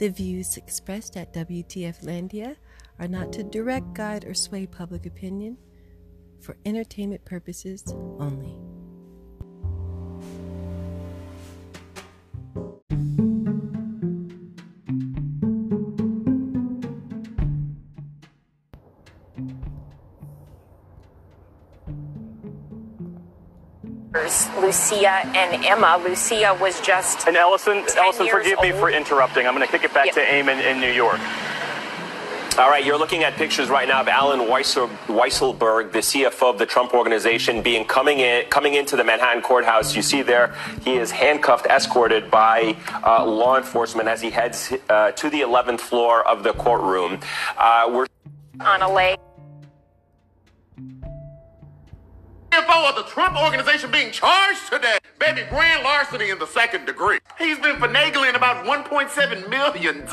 The views expressed at WTF Landia are not to direct, guide, or sway public opinion for entertainment purposes only. Lucia and Emma. Lucia was just. And Ellison, 10 Ellison, years forgive me for interrupting. I'm going to kick it back Yeah. to Eamon in New York. All right, you're looking at pictures right now of Allen Weissel- Weisselberg, the CFO of the Trump Organization, being coming in, coming into the Manhattan courthouse. You see there, he is handcuffed, escorted by uh, law enforcement as he heads uh, to the 11th floor of the courtroom. Uh, we're on a leg. Info of the Trump organization being charged today. Baby, grand larceny in the second degree. He's been finagling about $1.7 million.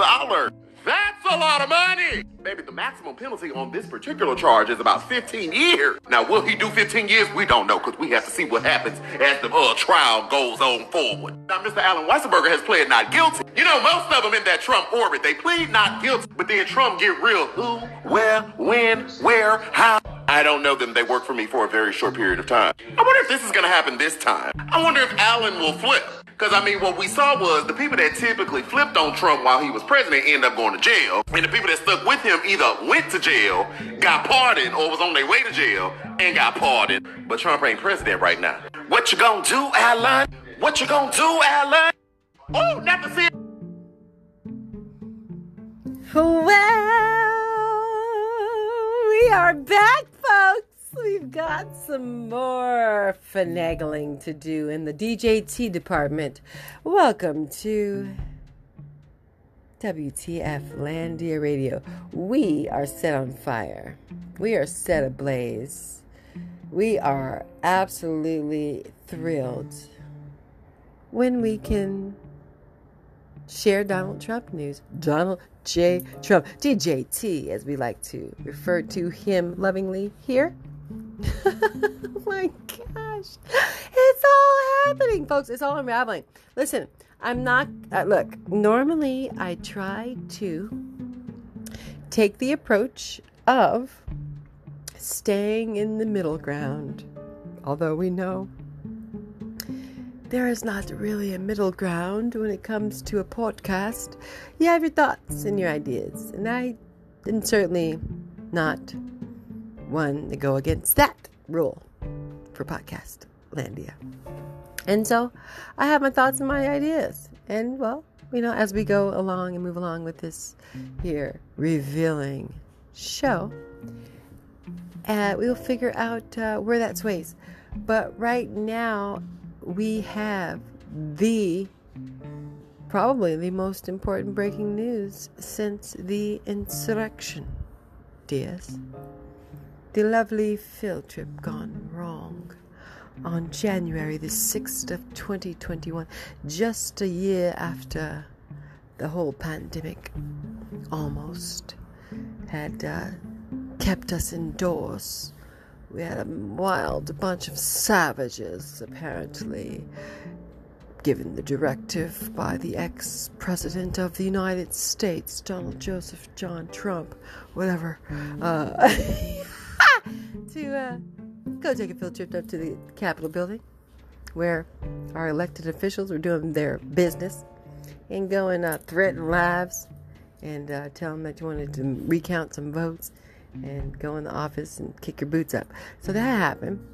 That's a lot of money. Baby, the maximum penalty on this particular charge is about 15 years. Now, will he do 15 years? We don't know because we have to see what happens as the uh, trial goes on forward. Now, Mr. Allen Weisselberger has pled not guilty. You know, most of them in that Trump orbit, they plead not guilty, but then Trump get real who, where, when, where, how. I don't know them. They work for me for a very short period of time. I wonder if this is going to happen this time. I wonder if Allen will flip. Because, I mean, what we saw was the people that typically flipped on Trump while he was president end up going to jail. And the people that stuck with him either went to jail, got pardoned, or was on their way to jail and got pardoned. But Trump ain't president right now. What you gonna do, Allen? What you gonna do, Allen? Oh, not to see Well, we are back, folks. We've got some more finagling to do in the DJT department. Welcome to WTF Landia Radio. We are set on fire. We are set ablaze. We are absolutely thrilled when we can share Donald Trump news. Donald J. Trump, DJT, as we like to refer to him lovingly here. Oh my gosh. It's all happening, folks. It's all unraveling. Listen, I'm not, uh, look, normally I try to take the approach of staying in the middle ground, although we know there is not really a middle ground when it comes to a podcast. You have your thoughts and your ideas, and I am certainly not one to go against that rule for podcast Landia. And so I have my thoughts and my ideas. And well, you know, as we go along and move along with this here revealing show, uh, we'll figure out uh, where that sways. But right now, we have the probably the most important breaking news since the insurrection. Diaz. The lovely field trip gone wrong on January the 6th of 2021, just a year after the whole pandemic almost had uh, kept us indoors. We had a wild bunch of savages, apparently, given the directive by the ex president of the United States, Donald Joseph John Trump, whatever, uh, to uh, go take a field trip up to the Capitol building where our elected officials were doing their business and go and uh, threaten lives and uh, tell them that you wanted to recount some votes and go in the office and kick your boots up. So that happened.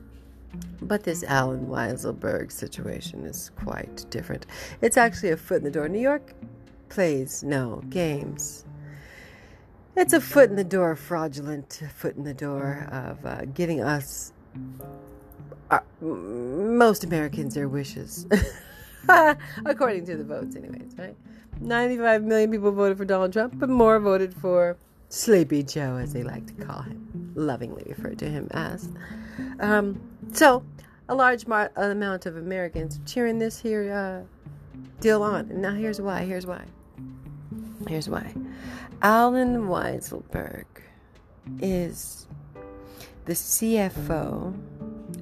But this Allen Weisselberg situation is quite different. It's actually a foot in the door. New York plays no games. It's a foot in the door, fraudulent foot in the door of uh, getting us, uh, most Americans, their wishes. According to the votes, anyways, right? 95 million people voted for Donald Trump, but more voted for Sleepy Joe, as they like to call him, lovingly referred to him as. Um, so, a large mar- amount of Americans cheering this here uh, deal on. And now, here's why. Here's why. Here's why. Allen Weisselberg is the CFO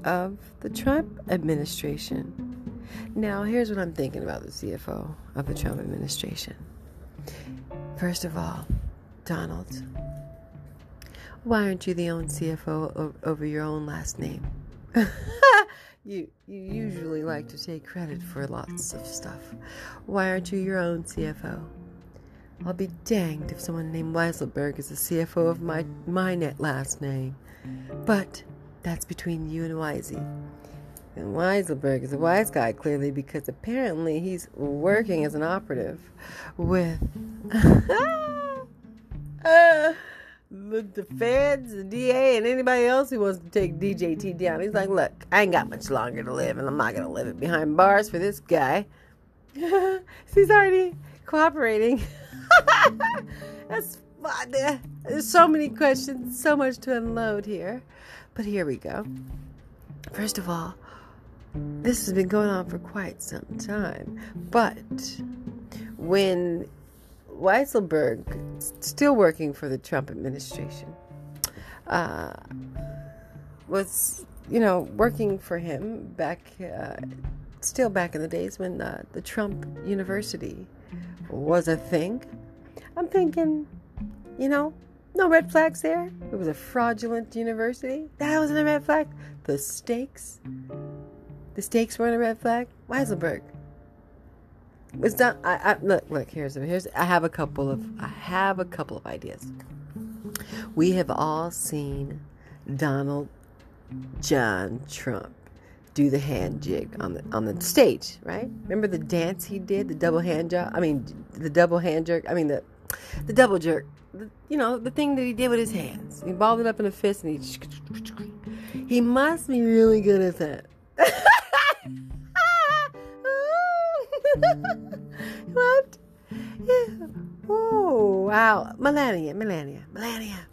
of the Trump administration. Now, here's what I'm thinking about the CFO of the Trump administration. First of all, Donald, why aren't you the own CFO o- over your own last name? you you usually like to take credit for lots of stuff. Why aren't you your own CFO? I'll be danged if someone named Weisselberg is the CFO of my my net last name. But that's between you and Wisey. And Weisselberg is a wise guy, clearly, because apparently he's working as an operative with uh, the, the feds, the DA, and anybody else who wants to take DJT down. He's like, look, I ain't got much longer to live, and I'm not going to live it behind bars for this guy. he's already cooperating. That's fun. there's so many questions, so much to unload here. But here we go. First of all, this has been going on for quite some time. But when Weisselberg, still working for the Trump administration, uh, was, you know, working for him back, uh, still back in the days when uh, the Trump University was a thing, I'm thinking, you know, no red flags there. It was a fraudulent university. That wasn't a red flag. The stakes the stakes weren't a red flag. Weisselberg was done. I, I, look, look. Here's here's. I have a couple of. I have a couple of ideas. We have all seen Donald John Trump do the hand jig on the on the stage, right? Remember the dance he did, the double hand job. I mean, the double hand jerk. I mean the the double jerk. The, you know the thing that he did with his hands. He balled it up in a fist, and he he must be really good at that. what? Yeah. Oh, wow. Melania, Melania, Melania.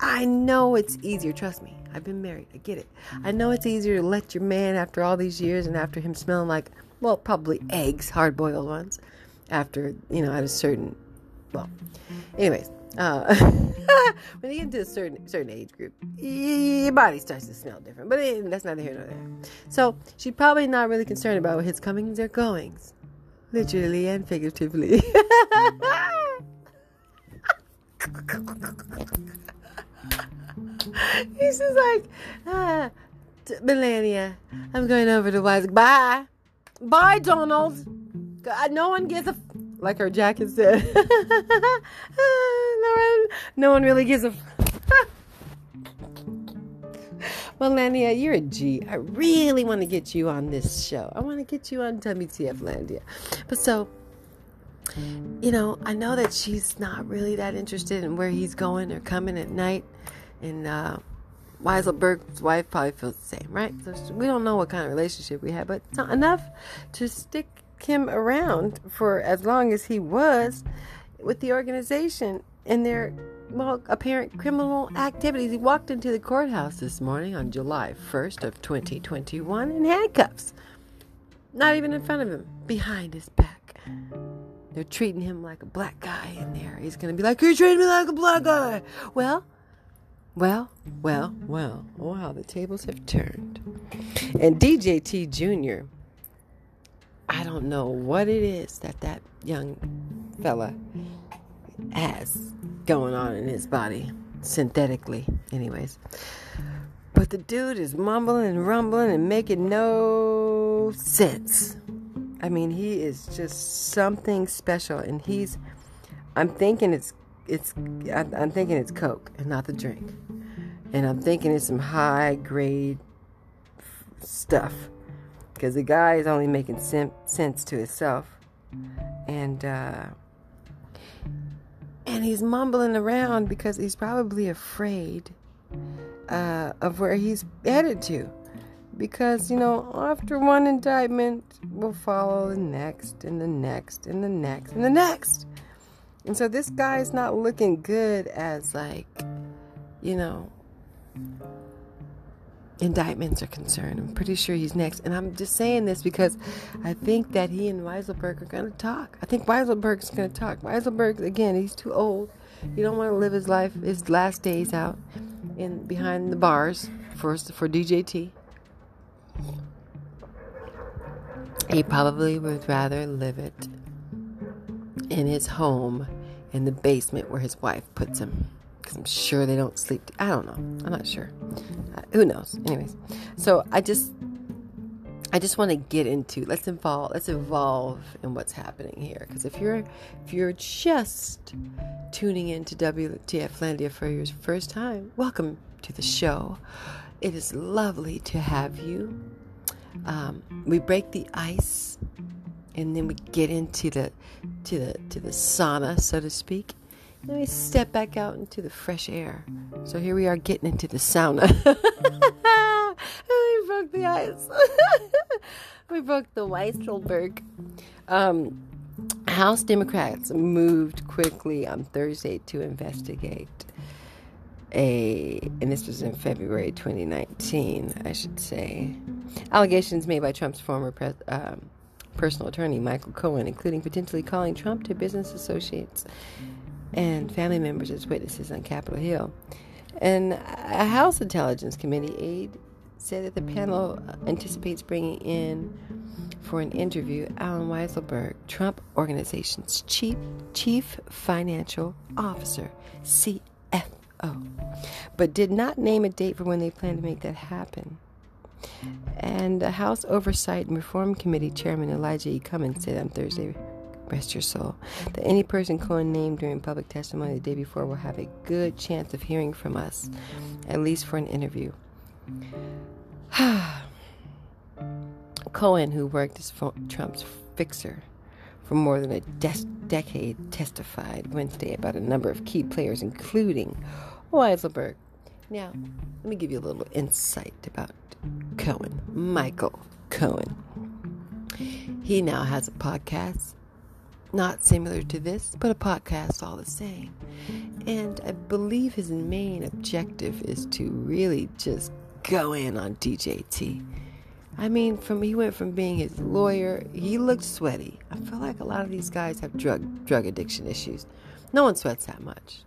I know it's easier. Trust me. I've been married. I get it. I know it's easier to let your man after all these years and after him smelling like, well, probably eggs, hard boiled ones, after, you know, at a certain, well, anyways, uh, when you get into a certain certain age group, your body starts to smell different. But it, that's neither here nor there. So she's probably not really concerned about his comings or goings, literally and figuratively. He's just like, ah, Melania, I'm going over to Wise. Bye. Bye, Donald. God, no one gives a like her jacket said. no, one, no one really gives a. well, Melania, you're a G. I really want to get you on this show. I want to get you on WTF Landia. But so, you know, I know that she's not really that interested in where he's going or coming at night. And uh, Weisselberg's wife probably feels the same, right? So we don't know what kind of relationship we have, but it's not enough to stick him around for as long as he was with the organization and their well apparent criminal activities. He walked into the courthouse this morning on July 1st of 2021 in handcuffs. Not even in front of him, behind his back. They're treating him like a black guy in there. He's going to be like, you treating me like a black guy." Well, well, well, well. How the tables have turned. And DJT Jr. I don't know what it is that that young fella has going on in his body synthetically, anyways. But the dude is mumbling and rumbling and making no sense. I mean, he is just something special, and he's. I'm thinking it's it's. I'm thinking it's Coke and not the drink, and I'm thinking it's some high grade stuff because the guy is only making sim- sense to himself, and uh, and he's mumbling around because he's probably afraid uh, of where he's headed to. Because you know, after one indictment will follow the next, and the next, and the next, and the next. And so this guy's not looking good as like, you know, indictments are concerned. I'm pretty sure he's next. And I'm just saying this because I think that he and Weisselberg are going to talk. I think Weisselberg's going to talk. Weisselberg, again, he's too old. He don't want to live his life, his last days out in behind the bars for, for DJT. He probably would rather live it in his home in the basement where his wife puts him. Because I'm sure they don't sleep. I don't know. I'm not sure. Uh, who knows? Anyways, so I just I just want to get into let's evolve let's evolve in what's happening here because if you're if you're just tuning in to WTF Landia for your first time, welcome to the show. It is lovely to have you. Um, we break the ice and then we get into the to the to the sauna, so to speak. Then me step back out into the fresh air. So here we are getting into the sauna. we broke the ice. we broke the Weisselberg. Um, House Democrats moved quickly on Thursday to investigate a, and this was in February 2019, I should say, allegations made by Trump's former pres, um, personal attorney, Michael Cohen, including potentially calling Trump to business associates and family members as witnesses on Capitol Hill. And a House Intelligence Committee aide said that the panel anticipates bringing in for an interview Allen Weisselberg, Trump Organization's chief chief financial officer, CFO, but did not name a date for when they plan to make that happen. And House Oversight and Reform Committee Chairman Elijah E. Cummings said on Thursday, rest your soul, that any person Cohen named during public testimony the day before will have a good chance of hearing from us, at least for an interview. Cohen, who worked as Trump's fixer for more than a de- decade, testified Wednesday about a number of key players, including Weisselberg. Now, let me give you a little insight about Cohen, Michael Cohen. He now has a podcast, not similar to this, but a podcast all the same. And I believe his main objective is to really just go in on DJT. I mean, from he went from being his lawyer, he looked sweaty. I feel like a lot of these guys have drug drug addiction issues. No one sweats that much.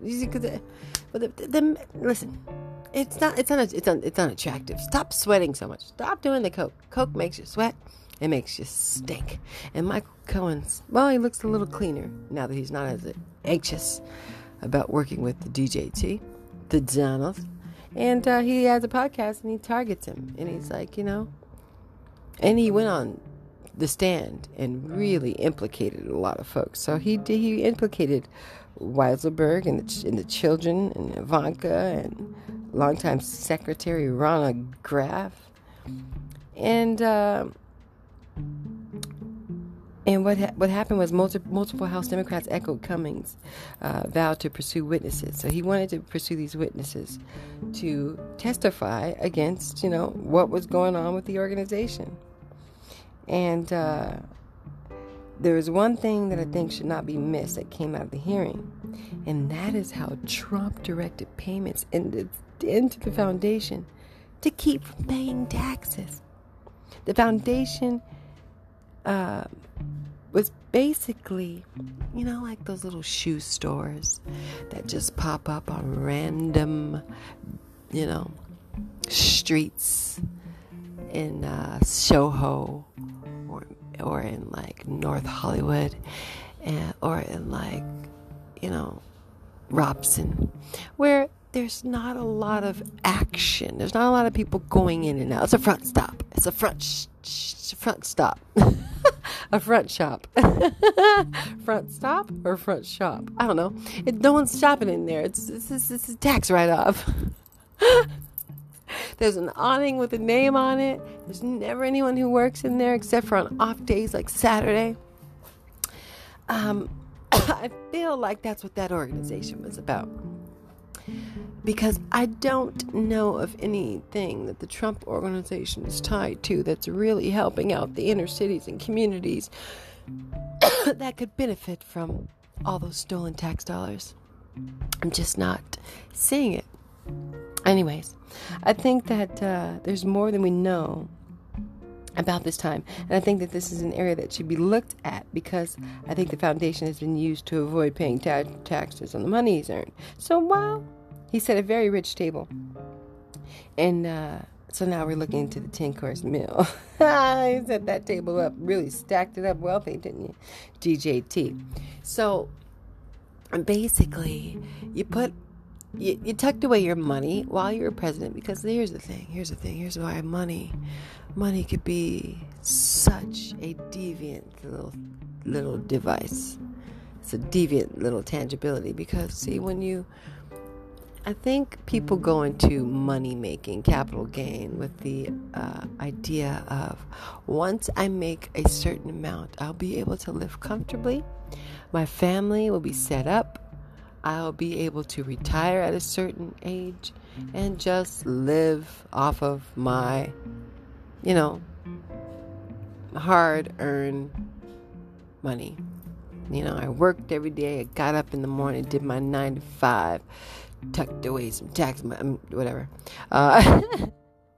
But the, the, listen, it's not it's not it's un, it's unattractive. Stop sweating so much. Stop doing the coke. Coke makes you sweat. It makes you stink. And Michael Cohen's well, he looks a little cleaner now that he's not as anxious about working with the DJT, the Donald. And uh, he has a podcast and he targets him. And he's like, you know, and he went on the stand and really implicated a lot of folks. So he he implicated Weisselberg and the, and the children and Ivanka and longtime Secretary Rhona Graff, And uh, and what ha- what happened was multi- multiple House Democrats echoed Cummings' uh, vow to pursue witnesses. So he wanted to pursue these witnesses to testify against, you know, what was going on with the organization. And uh, there is one thing that I think should not be missed that came out of the hearing, and that is how Trump directed payments into, into the foundation to keep from paying taxes. The foundation. Uh, was basically, you know, like those little shoe stores that just pop up on random, you know, streets in uh, Soho or in like North Hollywood, and or in like, you know, Robson, where there's not a lot of action. There's not a lot of people going in and out. It's a front stop. It's a front sh- sh- front stop. a front shop. front stop or front shop? I don't know. It, no one's shopping in there. It's it's, it's, it's a tax write off. There's an awning with a name on it. There's never anyone who works in there except for on off days like Saturday. Um, I feel like that's what that organization was about because I don't know of anything that the Trump organization is tied to that's really helping out the inner cities and communities that could benefit from all those stolen tax dollars. I'm just not seeing it. Anyways, I think that uh, there's more than we know about this time. And I think that this is an area that should be looked at because I think the foundation has been used to avoid paying ta- taxes on the money he's earned. So while he set a very rich table And uh, So now we're looking into the 10 course meal. you set that table up, really stacked it up wealthy, didn't you? DJT. So basically, you put you, you tucked away your money while you were president because here's the thing here's the thing here's why money money could be such a deviant little little device it's a deviant little tangibility because see when you I think people go into money making, capital gain, with the uh, idea of once I make a certain amount, I'll be able to live comfortably. My family will be set up. I'll be able to retire at a certain age and just live off of my, you know, hard earned money. You know, I worked every day. I got up in the morning, did my nine to five tucked away some tax, um, whatever. Uh,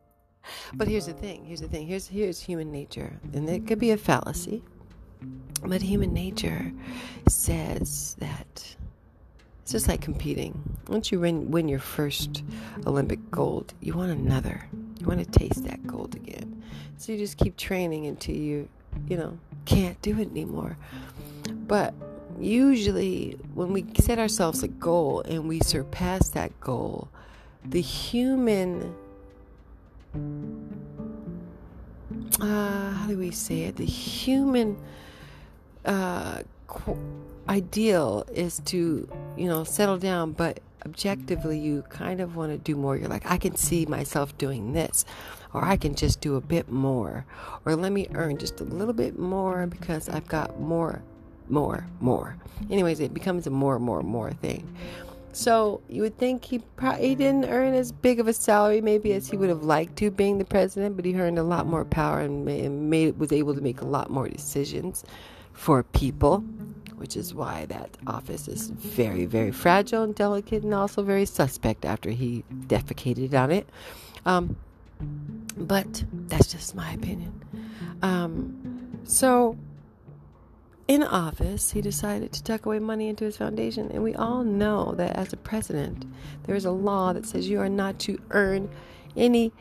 but here's the thing. Here's the thing. Here's here's human nature, and it could be a fallacy, but human nature says that it's just like competing. Once you win, win your first Olympic gold, you want another. You want to taste that gold again. So you just keep training until you, you know, can't do it anymore. But usually when we set ourselves a goal and we surpass that goal, the human uh, how do we say it? The human uh, ideal is to, you know, settle down, but objectively, you kind of want to do more. You're like, I can see myself doing this, or I can just do a bit more, or let me earn just a little bit more because I've got more more, more. Anyways, it becomes a more, more, more thing. So you would think he probably didn't earn as big of a salary maybe as he would have liked to being the president, but he earned a lot more power and made, was able to make a lot more decisions for people, which is why that office is very, very fragile and delicate and also very suspect after he defecated on it. Um, but that's just my opinion. Um, so in office, he decided to tuck away money into his foundation. And we all know that as a president, there is a law that says you are not to earn any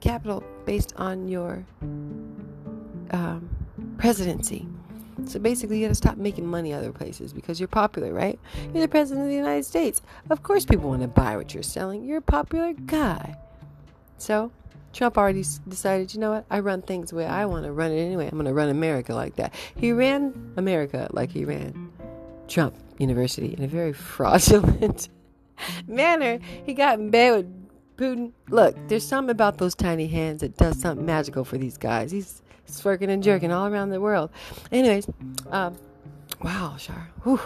capital based on your um, presidency. So basically, you got to stop making money other places because you're popular, right? You're the president of the United States. Of course, people want to buy what you're selling. You're a popular guy. So Trump already decided, you know what? I run things the way I want to run it anyway. I'm to run America like that. He ran America like he ran Trump University in a very fraudulent manner. He got in bed with Putin. Look, there's something about those tiny hands that does something magical for these guys. He's smirking and jerking all around the world. Anyways, um, wow, Shar. Whew.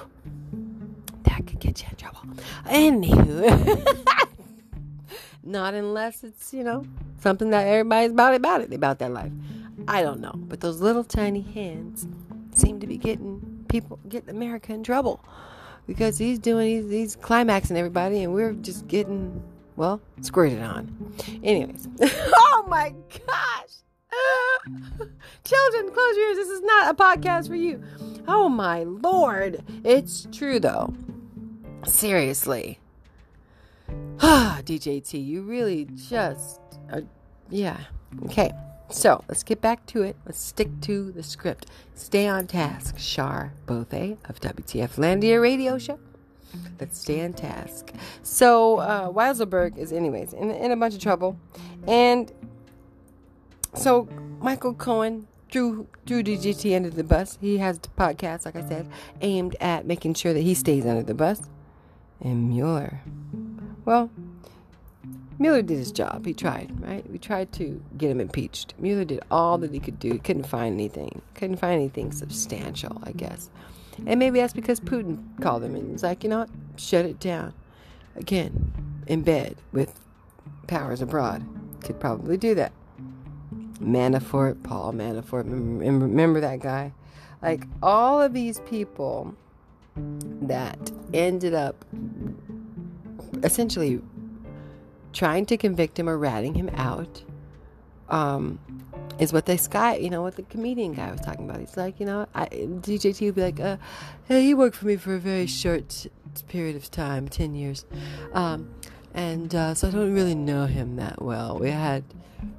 That could get you in trouble. Anywho. Not unless it's, you know, something that everybody's about about it, about that life. I don't know. But those little tiny hands seem to be getting people, getting America in trouble. Because he's doing, he's, he's climaxing everybody, and we're just getting, well, squirted on. Anyways. oh my gosh! Children, close your ears. This is not a podcast for you. Oh my lord. It's true though. Seriously. Ah, DJT, you really just are, yeah. Okay, so let's get back to it. Let's stick to the script. Stay on task, Shar Bothe of WTF Landia Radio Show. Let's stay on task. So, uh, Weisselberg is, anyways, in, in a bunch of trouble. And so, Michael Cohen drew, drew DJT under the bus. He has the podcast, like I said, aimed at making sure that he stays under the bus. And Mueller well, Mueller did his job. He tried, right? We tried to get him impeached. Mueller did all that he could do. He couldn't find anything. Couldn't find anything substantial, I guess. And maybe that's because Putin called him and was like, you know what? Shut it down. Again, in bed with powers abroad. Could probably do that. Manafort, Paul Manafort, remember, remember that guy? Like all of these people that ended up essentially trying to convict him or ratting him out um, is what this guy, you know, what the comedian guy was talking about. He's like, you know, I, DJT would be like, uh, hey, he worked for me for a very short period of time, 10 years. Um, and uh, so I don't really know him that well. We had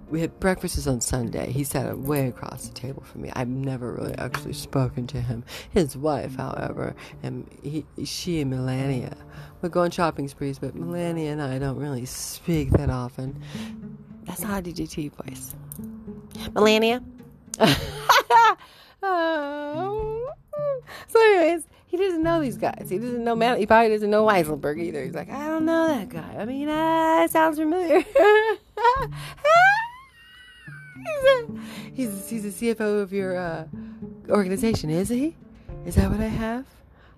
we had breakfasts on Sunday. He sat way across the table from me. I've never really actually spoken to him. His wife, however, and he, she and Melania would go on shopping sprees, but Melania and I don't really speak that often. That's not a DJT voice. Melania. oh. So, anyways, he doesn't know these guys. He doesn't know man. He probably doesn't know Weisselberg either. He's like, I don't know that guy. I mean, uh, it sounds familiar. he's, he's the CFO of your uh, organization, is he? Is that what I have?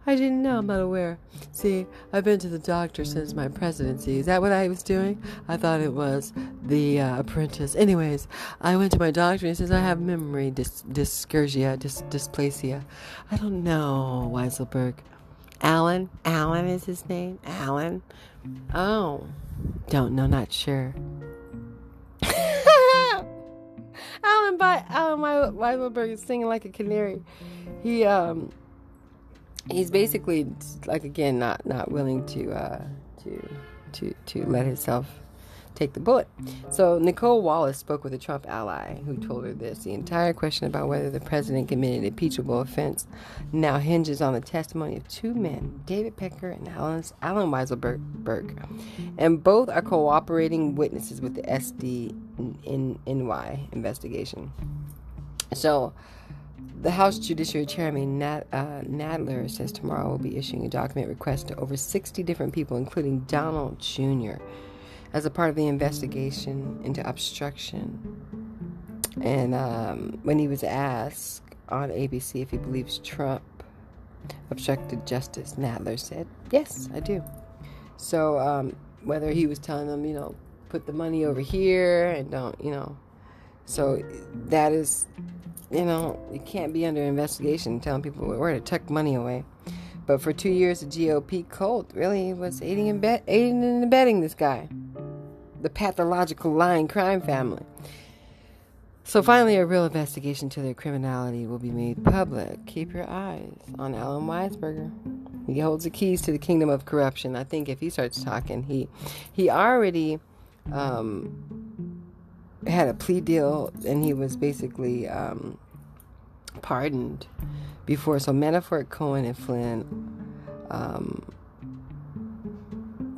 I didn't know. I'm not aware. See, I've been to the doctor since my presidency. Is that what I was doing? I thought it was the uh, apprentice. Anyways, I went to my doctor and he says I have memory dys- dyscursia, dys- dysplasia. I don't know, Weisselberg. Allen? Allen is his name? Allen? Oh. Don't know, not sure. Allen by Allen Weisselberg is singing like a canary. He um he's basically like again not not willing to uh, to to to let himself take the bullet. So Nicolle Wallace spoke with a Trump ally who told her this: the entire question about whether the president committed impeachable offense now hinges on the testimony of two men, David Pecker and Allen, Allen Weisselberg, and both are cooperating witnesses with the SDNY investigation. So the House Judiciary Chairman Nat, uh, Nadler says tomorrow will be issuing a document request to over 60 different people, including Donald Jr., as a part of the investigation into obstruction. And um, when he was asked on ABC if he believes Trump obstructed justice, Nadler said, Yes, I do. So um, whether he was telling them, you know, put the money over here and don't, you know, so that is you know, you can't be under investigation telling people where to tuck money away. But for two years, the GOP cult really was aiding and, aiding and abetting this guy, the pathological lying crime family. So finally, a real investigation to their criminality will be made public. Keep your eyes on Allen Weisberger. He holds the keys to the kingdom of corruption. I think if he starts talking, he he already um, had a plea deal and he was basically um, pardoned before. So Manafort, Cohen, and Flynn um,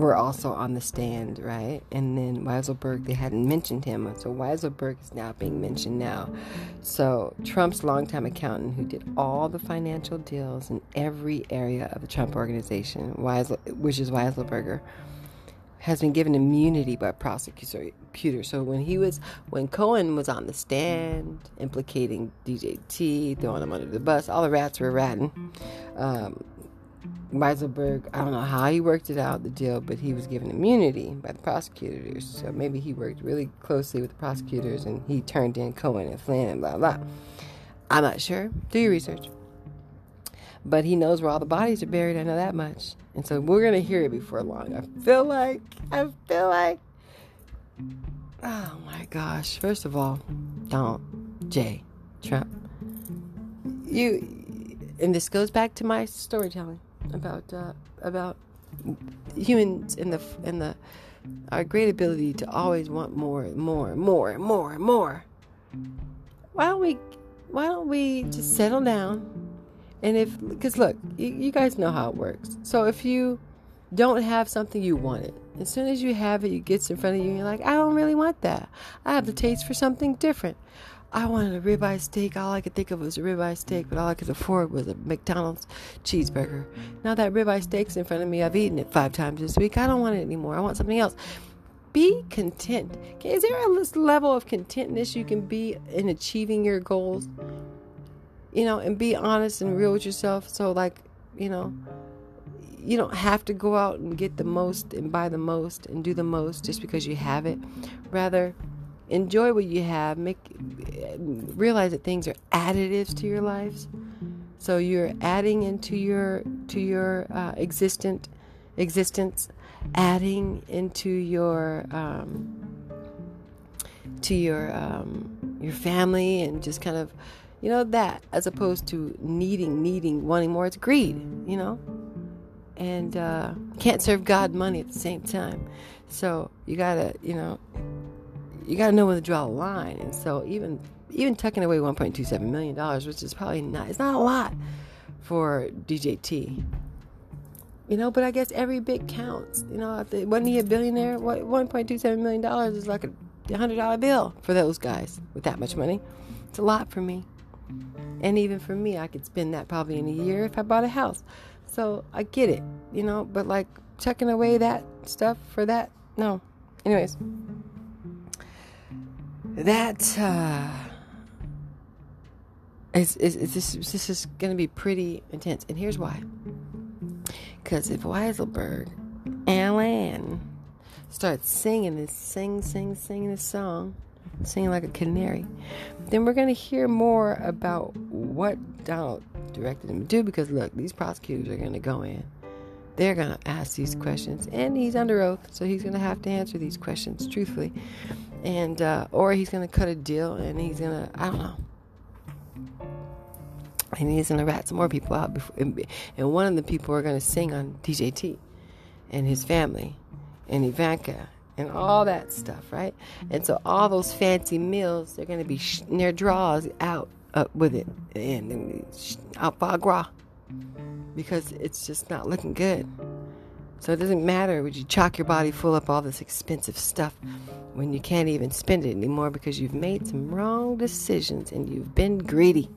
were also on the stand, right? And then Weisselberg, they hadn't mentioned him. So Weisselberg is now being mentioned now. So Trump's longtime accountant, who did all the financial deals in every area of the Trump organization, Weisel, which is Weisselberger, has been given immunity by prosecutors. So when he was, when Cohen was on the stand implicating DJT, throwing him under the bus, all the rats were ratting. Um, Weisselberg, I don't know how he worked it out, the deal, but he was given immunity by the prosecutors. So maybe he worked really closely with the prosecutors and he turned in Cohen and Flynn and blah, blah. I'm not sure. Do your research. But he knows where all the bodies are buried. I know that much. And so we're going to hear it before long. I feel like, I feel like, oh my gosh. First of all, don't, Jay, Trump. You, and this goes back to my storytelling about, uh, about humans in the, in the, our great ability to always want more, and more, and more, and more, and more. Why don't we, why don't we just settle down and if, because look, you, you guys know how it works. So if you don't have something you want it, as soon as you have it, it gets in front of you, and you're like, I don't really want that. I have the taste for something different. I wanted a ribeye steak. All I could think of was a ribeye steak, but all I could afford was a McDonald's cheeseburger. Now that ribeye steak's in front of me, I've eaten it five times this week. I don't want it anymore. I want something else. Be content. Is there a level of contentness you can be in achieving your goals? you know, and be honest and real with yourself. So, like, you know, you don't have to go out and get the most and buy the most and do the most just because you have it. Rather, enjoy what you have. Make realize that things are additives to your lives. So you're adding into your to your uh, existent existence, adding into your um, to your um, your family, and just kind of you know, that as opposed to needing, needing, wanting more. It's greed, you know? And uh, can't serve God money at the same time. So you gotta, you know, you gotta know when to draw the line. And so even even tucking away 1.27 million dollars, which is probably not, it's not a lot for DJT. You know, but I guess every bit counts. You know, wasn't he a billionaire? What 1.27 million dollars is like a hundred dollar bill for those guys with that much money. It's a lot for me. And even for me, I could spend that probably in a year if I bought a house. So I get it, you know, but like checking away that stuff for that, no. Anyways, that uh, is, is, is this, this is going to be pretty intense. And here's why. Because if Weisselberg, Allen, starts singing this, sing, sing, singing this song, singing like a canary, then we're going to hear more about what Donald directed him to do. Because look, these prosecutors are going to go in. They're going to ask these questions, and he's under oath, so he's going to have to answer these questions truthfully, and uh, or he's to cut a deal, and he's to I don't know, and he's to rat some more people out. Before, and one of the people are to sing on DJT, and his family, and Ivanka, and all that stuff, right? And so all those fancy meals, they're to be sh- their draws out uh, with it, and, and out foie gras because it's just not looking good. So it doesn't matter would you chalk your body full up all this expensive stuff when you can't even spend it anymore because you've made some wrong decisions and you've been greedy.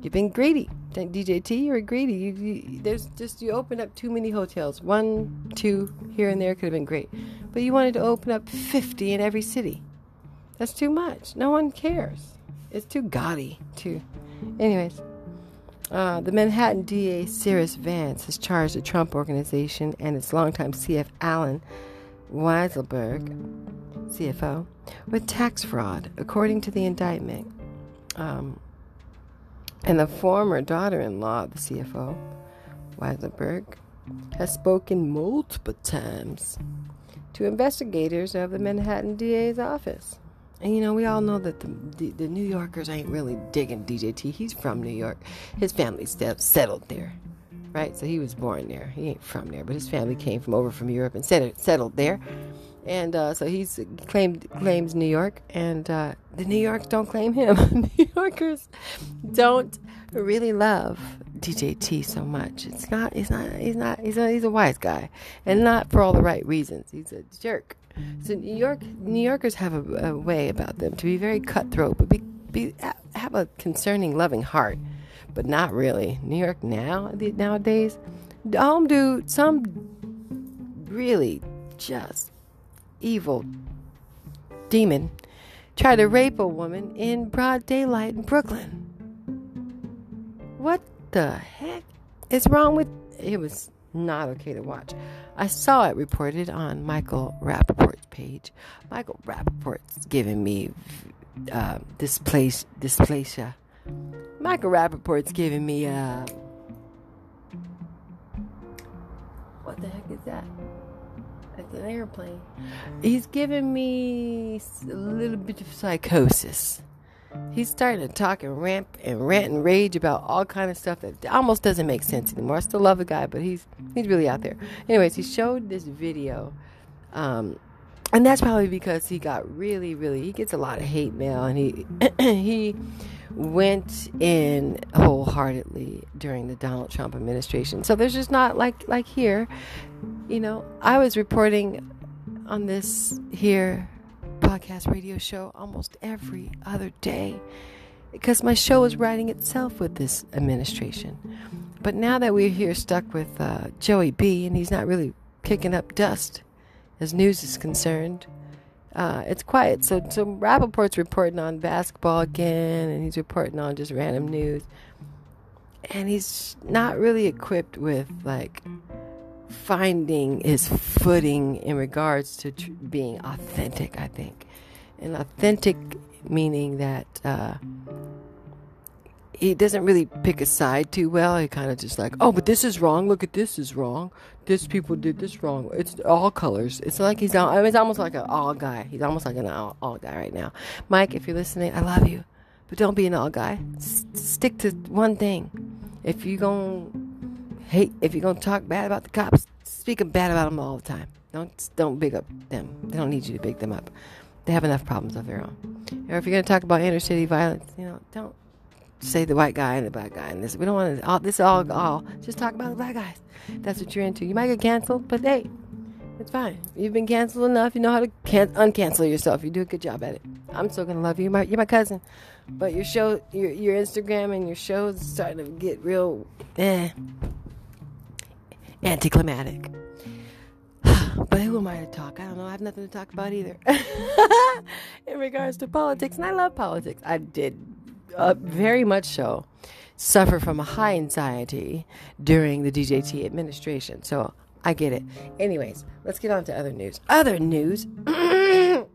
You've been greedy. DJT, you're greedy. You, you, there's just you opened up too many hotels. One, two here and there could have been great, but you wanted to open up 50 in every city. That's too much. No one cares. It's too gaudy. Too. Anyways. Uh, the Manhattan DA Cyrus Vance has charged the Trump Organization and its longtime CF Allen Weisselberg, CFO, with tax fraud, according to the indictment. Um, and the former daughter in law of the CFO, Weisselberg, has spoken multiple times to investigators of the Manhattan DA's office. And you know, we all know that the, the, the New Yorkers ain't really digging DJT. He's from New York. His family settled there, right? So he was born there. He ain't from there, but his family came from over from Europe and settled, settled there. And uh, so he's claimed claims New York, and uh, the New Yorkers don't claim him. New Yorkers don't really love DJT so much. It's not. He's not. He's not. He's a. He's a wise guy, and not for all the right reasons. He's a jerk. So New York, New Yorkers have a, a way about them to be very cutthroat, but be, be have a concerning, loving heart, but not really. New York now nowadays, home dude, some really just evil demon try to rape a woman in broad daylight in Brooklyn. What the heck is wrong with it? Was not okay to watch. I saw it reported on Michael Rapaport's page. Michael Rapaport's giving me uh, displace, dysplasia. Michael Rapaport's giving me uh, what the heck is that? It's an airplane. He's giving me a little bit of psychosis he's starting to talk and rant and rant and rage about all kind of stuff that almost doesn't make sense anymore. I still love the guy, but he's he's really out there. Anyways, he showed this video, um, and that's probably because he got really, really he gets a lot of hate mail, and he he went in wholeheartedly during the Donald Trump administration. So there's just not like like here, you know. I was reporting on this here podcast radio show almost every other day because my show is writing itself with this administration. But now that we're here stuck with uh, Joey B, and he's not really kicking up dust as news is concerned, uh, it's quiet. So, so Rapaport's reporting on basketball again, and he's reporting on just random news. And he's not really equipped with, like, finding his footing in regards to tr- being authentic, I think. And authentic meaning that uh, he doesn't really pick a side too well. He kind of just like, oh, but this is wrong. Look at this is wrong. This people did this wrong. It's all colors. It's like he's all, it's almost like an all guy. He's almost like an all, all guy right now. Mike, if you're listening, I love you, but don't be an all guy. S- stick to one thing. If you're going hate, if you're gonna talk bad about the cops, speak bad about them all the time. Don't don't big up them. They don't need you to big them up. They have enough problems of their own. Or if you're to talk about inner city violence, you know, don't say the white guy and the black guy and this. We don't want to. All, this all all. Just talk about the black guys. That's what you're into. You might get canceled, but hey, it's fine. You've been canceled enough. You know how to can- uncancel yourself. You do a good job at it. I'm still gonna love you. You're my, you're my cousin, but your show, your your Instagram and your shows starting to get real eh anticlimactic. But who am I to talk? I don't know. I have nothing to talk about either. In regards to politics, and I love politics. I did uh, very much so suffer from a high anxiety during the DJT administration. So I get it. Anyways, let's get on to other news. Other news.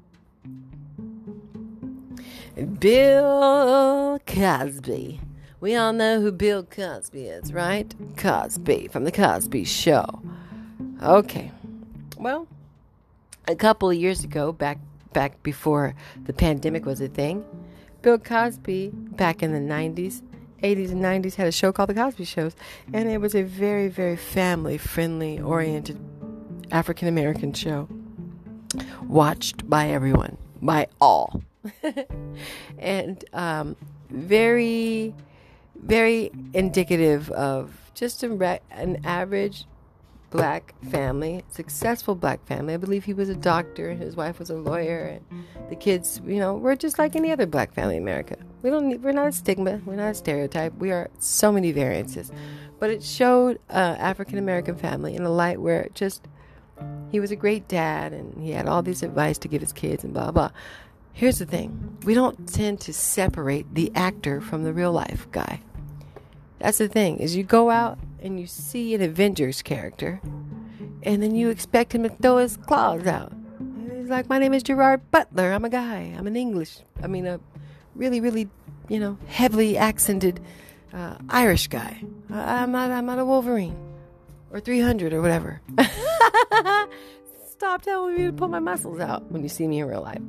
Bill Cosby. We all know who Bill Cosby is, right? Cosby from The Cosby Show. Okay. Well, a couple of years ago, back back before the pandemic was a thing, Bill Cosby, back in the 90s, 80s and 90s, had a show called The Cosby Shows, and it was a very, very family friendly oriented African American show, watched by everyone, by all, and um, very, very indicative of just a an average black family, successful black family. I believe he was a doctor his wife was a lawyer, and the kids, you know, were just like any other black family in America. We don't, need, we're not a stigma, we're not a stereotype. We are so many variances, but it showed uh, African American family in a light where just he was a great dad and he had all this advice to give his kids and blah blah. Here's the thing: we don't tend to separate the actor from the real life guy. That's the thing is you go out and you see an Avengers character, and then you expect him to throw his claws out. And he's like, "My name is Gerard Butler. I'm a guy. I'm an English. I mean, a really, really, you know, heavily accented uh, Irish guy. I, I'm not. I'm not a Wolverine or 300 or whatever." Stop telling me to pull my muscles out when you see me in real life.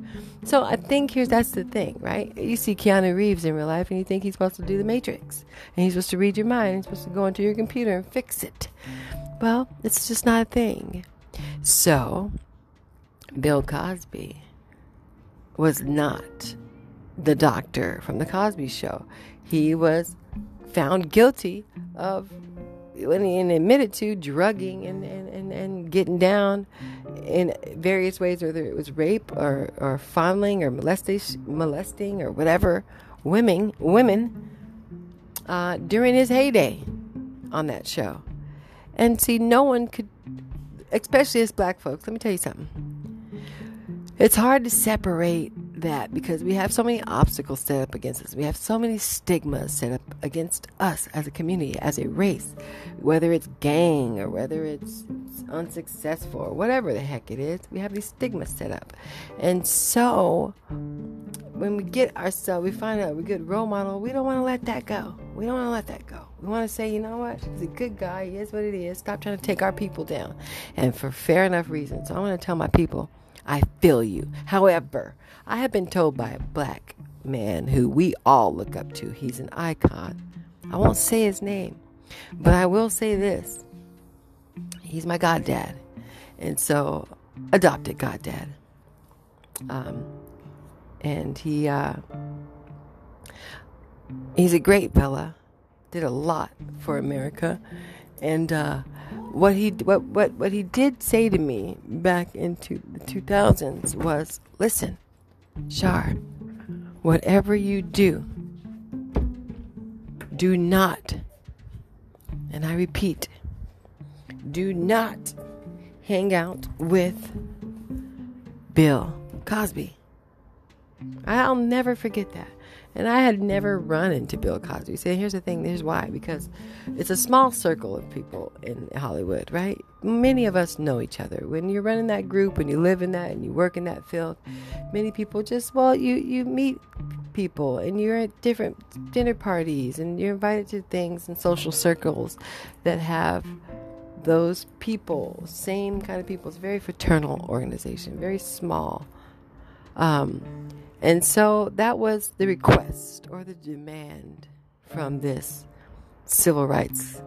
So I think here's that's the thing, right? You see Keanu Reeves in real life and you think he's supposed to do the Matrix. And he's supposed to read your mind, and he's supposed to go into your computer and fix it. Well, it's just not a thing. So Bill Cosby was not the doctor from the Cosby show. He was found guilty of when he admitted to drugging and, and, and, and getting down in various ways, whether it was rape or, or fondling or molestation, molesting or whatever, women, women uh, during his heyday on that show. And see, no one could, especially as black folks, let me tell you something. It's hard to separate that because we have so many obstacles set up against us. We have so many stigmas set up against us as a community, as a race, whether it's gang or whether it's, unsuccessful or whatever the heck it is. We have these stigmas set up. And so when we get ourselves, we find out we're a good role model, we don't want to let that go. We don't want to let that go. We want to say, you know what? He's a good guy. He is what it is. Stop trying to take our people down. And for fair enough reasons. So I want to tell my people, I feel you. However, I have been told by a black man who we all look up to, he's an icon. I won't say his name, but I will say this. He's my goddad. And so, adopted goddad. Um, and he, uh, he's a great fella. Did a lot for America. And, uh, what he what, what what he did say to me back into the 2000s was listen Shar whatever you do do not and I repeat do not hang out with Bill Cosby. I'll never forget that and I had never run into Bill Cosby. See, here's the thing. Here's why. Because it's a small circle of people in Hollywood, right? Many of us know each other. When you're running that group, when you live in that, and you work in that field, many people just well, you you meet people, and you're at different dinner parties, and you're invited to things and social circles that have those people, same kind of people. It's a very fraternal organization, very small. Um, and so that was the request or the demand from this civil rights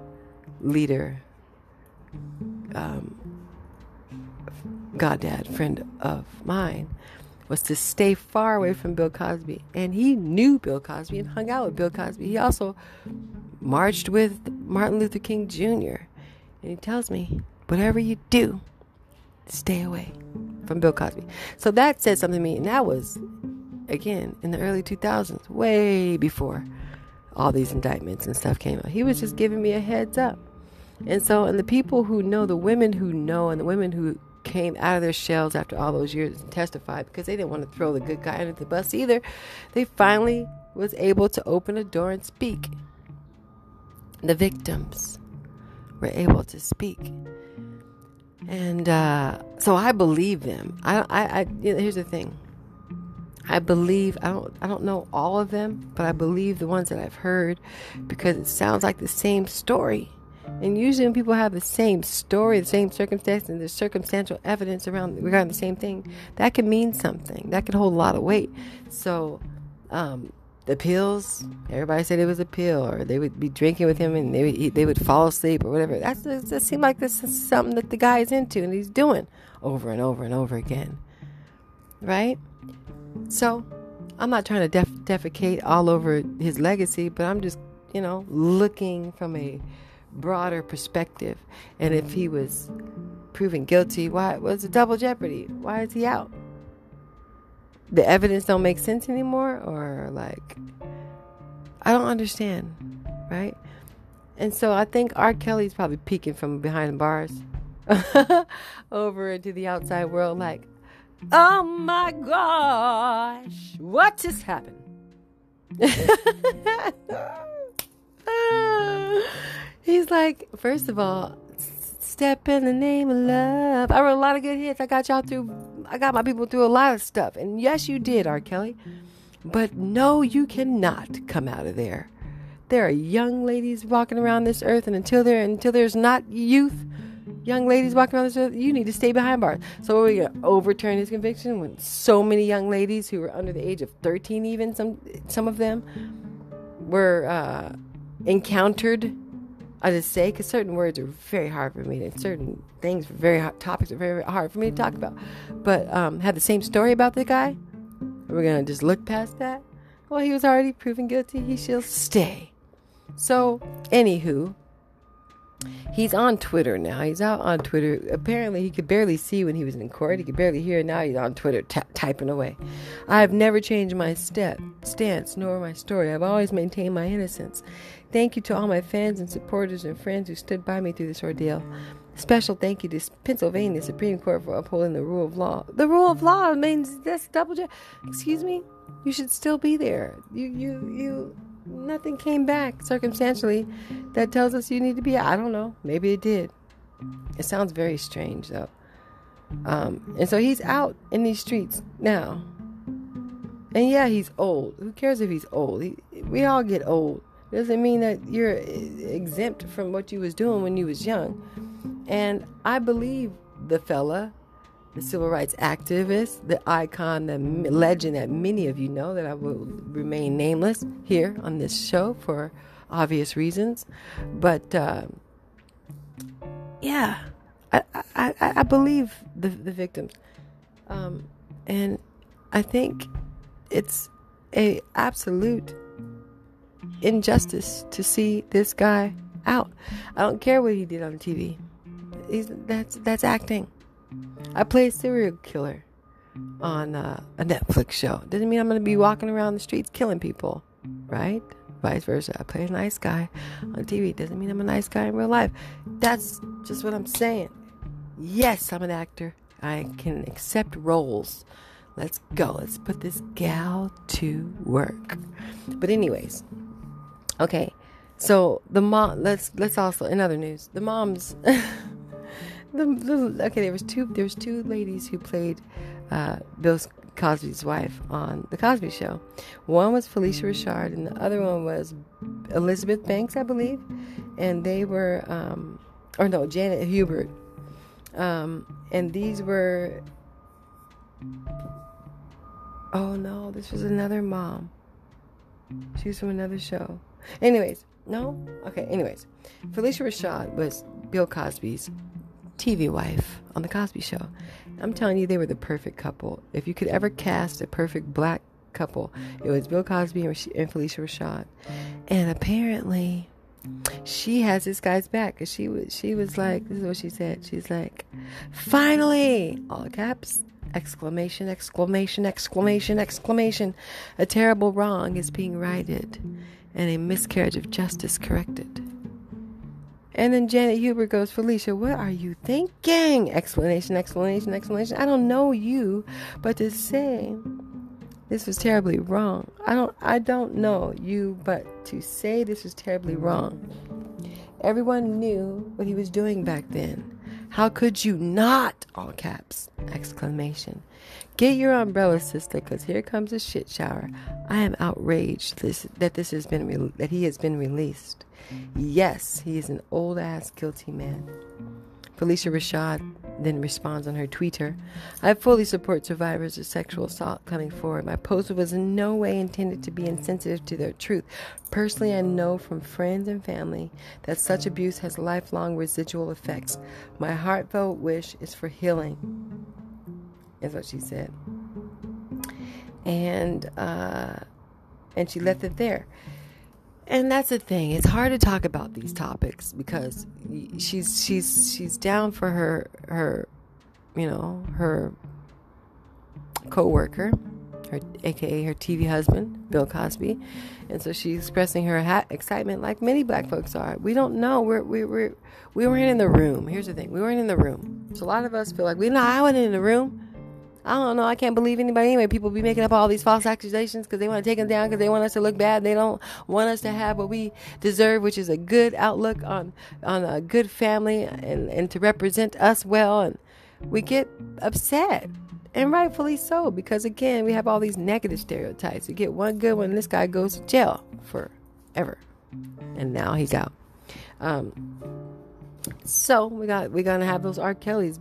leader, um, goddad friend of mine was to stay far away from Bill Cosby. And he knew Bill Cosby and hung out with Bill Cosby. He also marched with Martin Luther King Jr. And he tells me, whatever you do, stay away from Bill Cosby. So that said something to me. And that was, again, in the early 2000s, way before all these indictments and stuff came out. He was just giving me a heads up. And so, and the people who know, the women who know, and the women who came out of their shells after all those years and testified because they didn't want to throw the good guy under the bus either, they finally was able to open a door and speak. The victims were able to speak. And uh, so I believe them. I, I, I you know, here's the thing. I believe I don't I don't know all of them, but I believe the ones that I've heard because it sounds like the same story. And usually when people have the same story, the same circumstance, and there's circumstantial evidence around regarding the same thing, that can mean something. That could hold a lot of weight. So um, the pills, everybody said it was a pill, or they would be drinking with him and they would, they would fall asleep or whatever. That's that seemed like this is something that the guy is into and he's doing over and over and over again, right? So I'm not trying to def- defecate all over his legacy, but I'm just you know looking from a broader perspective. And if he was proven guilty, why was it double jeopardy? Why is he out? The evidence don't make sense anymore, or like I don't understand, right? And so I think R. Kelly's probably peeking from behind the bars over into the outside world, like, oh my gosh, what just happened? He's like, first of all, step in the name of love. I wrote a lot of good hits. I got y'all through, I got my people through a lot of stuff. And yes, you did, R. Kelly. But no, you cannot come out of there. There are young ladies walking around this earth, and until there, until there's not youth, young ladies walking around the earth, you need to stay behind bars. So we're gonna overturn his conviction when so many young ladies who were under the age of 13, even some, some of them, were uh, encountered I just say because certain words are very hard for me, and certain things, very hard, topics are very hard for me to talk about. But um, have the same story about the guy. We're gonna just look past that. Well, he was already proven guilty. He shall stay. So, anywho, he's on Twitter now. He's out on Twitter. Apparently, he could barely see when he was in court. He could barely hear. Now he's on Twitter t- typing away. I have never changed my step, stance nor my story. I've always maintained my innocence. Thank you to all my fans and supporters and friends who stood by me through this ordeal. Special thank you to Pennsylvania Supreme Court for upholding the rule of law. The rule of law means that's double. J- Excuse me. You should still be there. You you you. Nothing came back circumstantially that tells us you need to be. I don't know. Maybe it did. It sounds very strange though. Um, and so he's out in these streets now. And yeah, he's old. Who cares if he's old? He, we all get old doesn't mean that you're exempt from what you was doing when you was young. And I believe the fella, the civil rights activist, the icon, the legend that many of you know that I will remain nameless here on this show for obvious reasons. But uh, yeah, I, I, I believe the, the victims. Um, and I think it's a absolute injustice to see this guy out. I don't care what he did on TV. He's, that's that's acting. I play a serial killer on uh, a Netflix show. Doesn't mean I'm going to be walking around the streets killing people, right? Vice versa. I play a nice guy on TV. Doesn't mean I'm a nice guy in real life. That's just what I'm saying. Yes, I'm an actor. I can accept roles. Let's go. Let's put this gal to work. But anyways, Okay, so the mom. Let's let's also in other news, the moms. the, the, okay, there was two. There was two ladies who played uh, Bill Cosby's wife on the Cosby Show. One was Phylicia Rashad, and the other one was Elizabeth Banks, I believe. And they were, um, or no, Janet Hubert. Um, and these were. Oh no, this was another mom. She was from another show. Anyways, no? Okay, anyways. Phylicia Rashad was Bill Cosby's TV wife on The Cosby Show. I'm telling you, they were the perfect couple. If you could ever cast a perfect black couple, it was Bill Cosby and Phylicia Rashad. And apparently, she has this guy's back. Cause she was, she was like, this is what she said. She's like, finally, all caps, exclamation, exclamation, exclamation, exclamation. A terrible wrong is being righted, and a miscarriage of justice corrected. And then Janet Hubert goes, Phylicia, what are you thinking? Explanation, explanation, explanation. I don't know you, but to say this was terribly wrong. I don't I don't know you, but to say this was terribly wrong. Everyone knew what he was doing back then. How could you not? All caps. Exclamation. Get your umbrella, sister, because here comes a shit shower. I am outraged this, that this has been re- that he has been released. Yes, he is an old ass guilty man. Phylicia Rashad then responds on her Twitter I fully support survivors of sexual assault coming forward. My post was in no way intended to be insensitive to their truth. Personally, I know from friends and family that such abuse has lifelong residual effects. My heartfelt wish is for healing, is what she said. And, uh, and she left it there. And that's the thing. It's hard to talk about these topics because she's she's she's down for her her you know, her co-worker, her aka her TV husband, Bill Cosby. And so she's expressing her ha- excitement like many black folks are. We don't know. We're we we're, we weren't in the room. Here's the thing. We weren't in the room. So a lot of us feel like we know I wasn't in the room. I don't know. I can't believe anybody anyway. People be making up all these false accusations because they want to take us down because they want us to look bad. They don't want us to have what we deserve, which is a good outlook on on a good family and and to represent us well. And we get upset, and rightfully so, because again, we have all these negative stereotypes. We get one good one. This guy goes to jail forever, and now he's out. Um, so we got we're gonna have those R. Kellys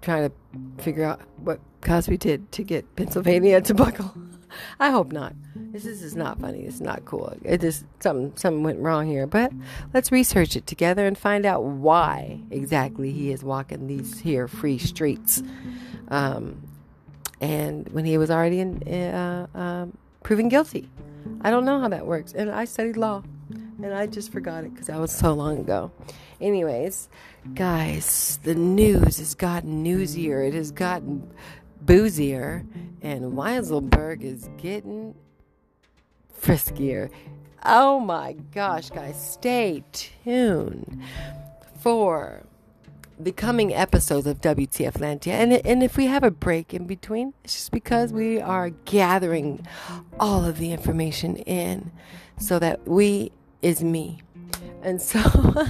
trying to figure out what Cosby did to get Pennsylvania to buckle. I hope not. This is, this is not funny. It's not cool. It just something something went wrong here. But let's research it together and find out why exactly he is walking these here free streets. Um, and when he was already in, uh, um, proven guilty, I don't know how that works. And I studied law, and I just forgot it because that was so long ago. Anyways, guys, the news has gotten newsier. It has gotten boozier, and Weisselberg is getting friskier. Oh my gosh, guys, stay tuned for the coming episodes of WTF Landia. And, and if we have a break in between, it's just because we are gathering all of the information in so that we is me. And so.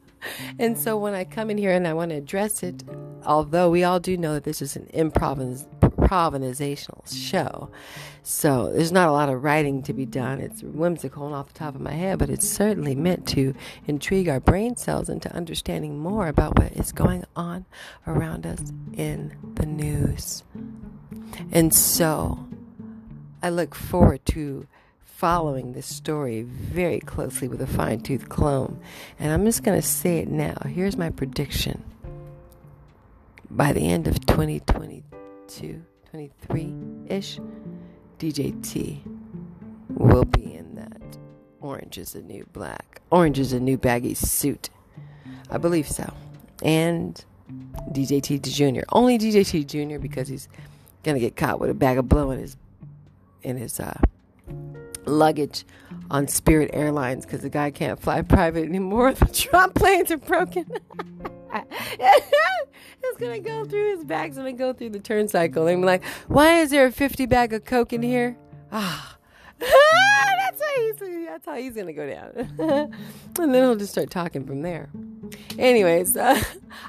and so when I come in here and I want to address it, although we all do know that this is an improvisational mm. show, so there's not a lot of writing to be done. It's whimsical and off the top of my head, but it's certainly meant to intrigue our brain cells into understanding more about what is going on around us in the news. And so I look forward to following this story very closely with a fine tooth comb. And I'm just going to say it now. Here's my prediction. By the end of 2022, 23 ish, DJT will be in that orange is a new black, orange is a new baggy suit. I believe so. And DJT Jr. Only DJT Jr. because he's gonna get caught with a bag of blow in his in his uh, luggage on Spirit Airlines because the guy can't fly private anymore. The Trump planes are broken. it's gonna go through his bag's gonna go through the turncycle and be like, why is there a 50 bag of coke in here? Ah. that's how he's that's how he's gonna go down. and then he'll just start talking from there. Anyways, uh,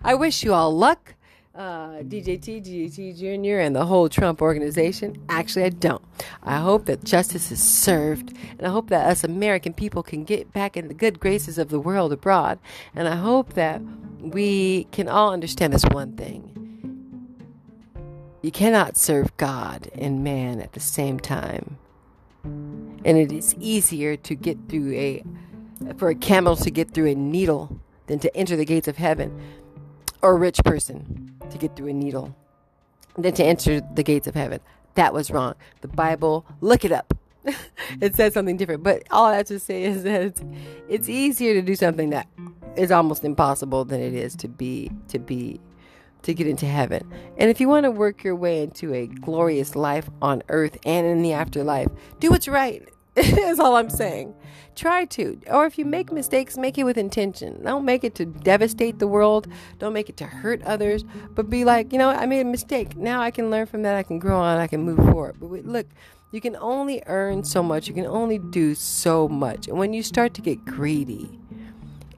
I wish you all luck uh, DJT, DJT Jr., and the whole Trump organization. Actually, I don't. I hope that justice is served, and I hope that us American people can get back in the good graces of the world abroad. And I hope that we can all understand this one thing. You cannot serve God and man at the same time. And it is easier to get through a, for a camel to get through a needle than to enter the gates of heaven. Or a rich person to get through a needle than to enter the gates of heaven. That was wrong. The Bible, look it up. it says something different. But all I have to say is that it's, it's easier to do something that is almost impossible than it is to be to be to get into heaven. And if you want to work your way into a glorious life on earth and in the afterlife, do what's right. Is all I'm saying. Try to. Or if you make mistakes, make it with intention. Don't make it to devastate the world. Don't make it to hurt others. But be like, you know, I made a mistake. Now I can learn from that. I can grow on. I can move forward. But look, you can only earn so much. You can only do so much. And when you start to get greedy,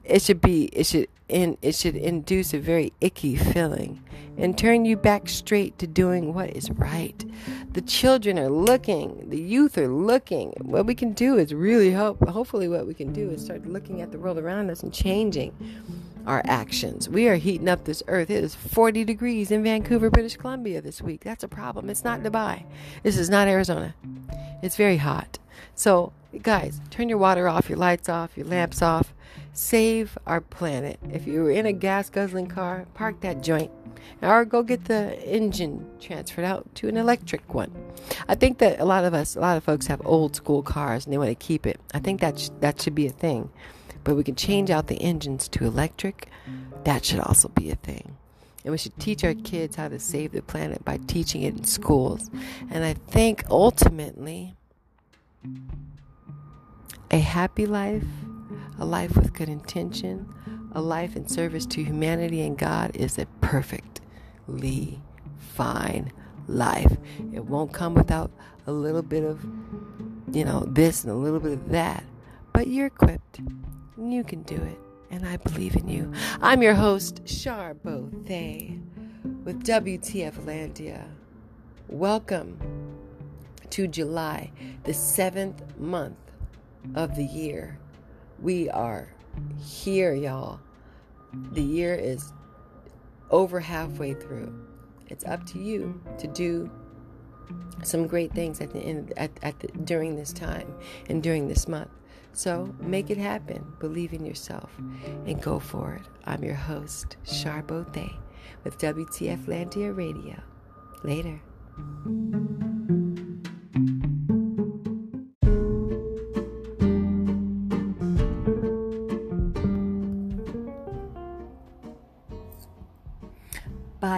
it should be it should in it should induce a very icky feeling and turn you back straight to doing what is right. The children are looking, the youth are looking. What we can do is really help. Hopefully, what we can do is start looking at the world around us and changing our actions. We are heating up this earth. It is 40 degrees in Vancouver, British Columbia this week. That's a problem. It's not Dubai. This is not Arizona. It's very hot. So, guys, turn your water off, your lights off, your lamps off. Save our planet. If you're in a gas guzzling car, park that joint or go get the engine transferred out to an electric one. I think that a lot of us, a lot of folks have old school cars and they want to keep it. I think that sh- that should be a thing. But we can change out the engines to electric. That should also be a thing. And we should teach our kids how to save the planet by teaching it in schools. And I think ultimately, a happy life, a life with good intention, a life in service to humanity and God is a perfectly fine life. It won't come without a little bit of, you know, this and a little bit of that. But you're equipped. And you can do it. And I believe in you. I'm your host, Charbo Thay, with WTF Landia. Welcome to July, the seventh month of the year. We are here, y'all. The year is over halfway through. It's up to you to do some great things at the end at, at the, during this time and during this month. So make it happen. Believe in yourself and go for it. I'm your host, Charbo Thay, with WTF Landia Radio. Later.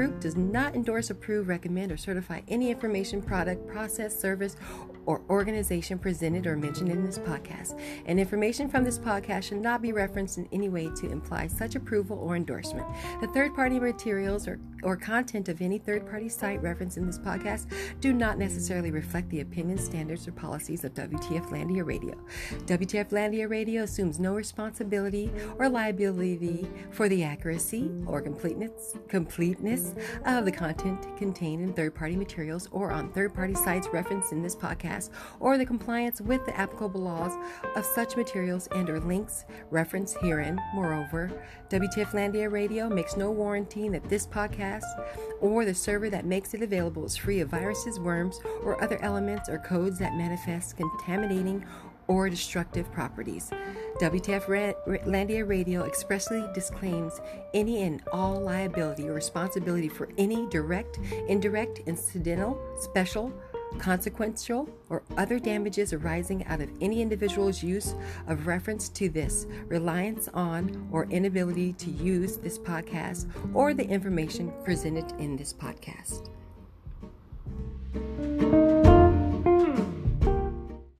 Group does not endorse, approve, recommend, or certify any information, product, process, service, or organization presented or mentioned in this podcast. And information from this podcast should not be referenced in any way to imply such approval or endorsement. The third party materials or, or content of any third party site referenced in this podcast do not necessarily reflect the opinions, standards, or policies of WTF Landia Radio. WTF Landia Radio assumes no responsibility or liability for the accuracy or completeness, completeness of the content contained in third party materials or on third party sites referenced in this podcast or the compliance with the applicable laws of such materials and or links referenced herein. Moreover, WTF Landia Radio makes no warranty that this podcast or the server that makes it available is free of viruses, worms, or other elements or codes that manifest contaminating or destructive properties. WTF Landia Radio expressly disclaims any and all liability or responsibility for any direct, indirect, incidental, special, consequential, or other damages arising out of any individual's use of reference to this, reliance on, or inability to use this podcast or the information presented in this podcast.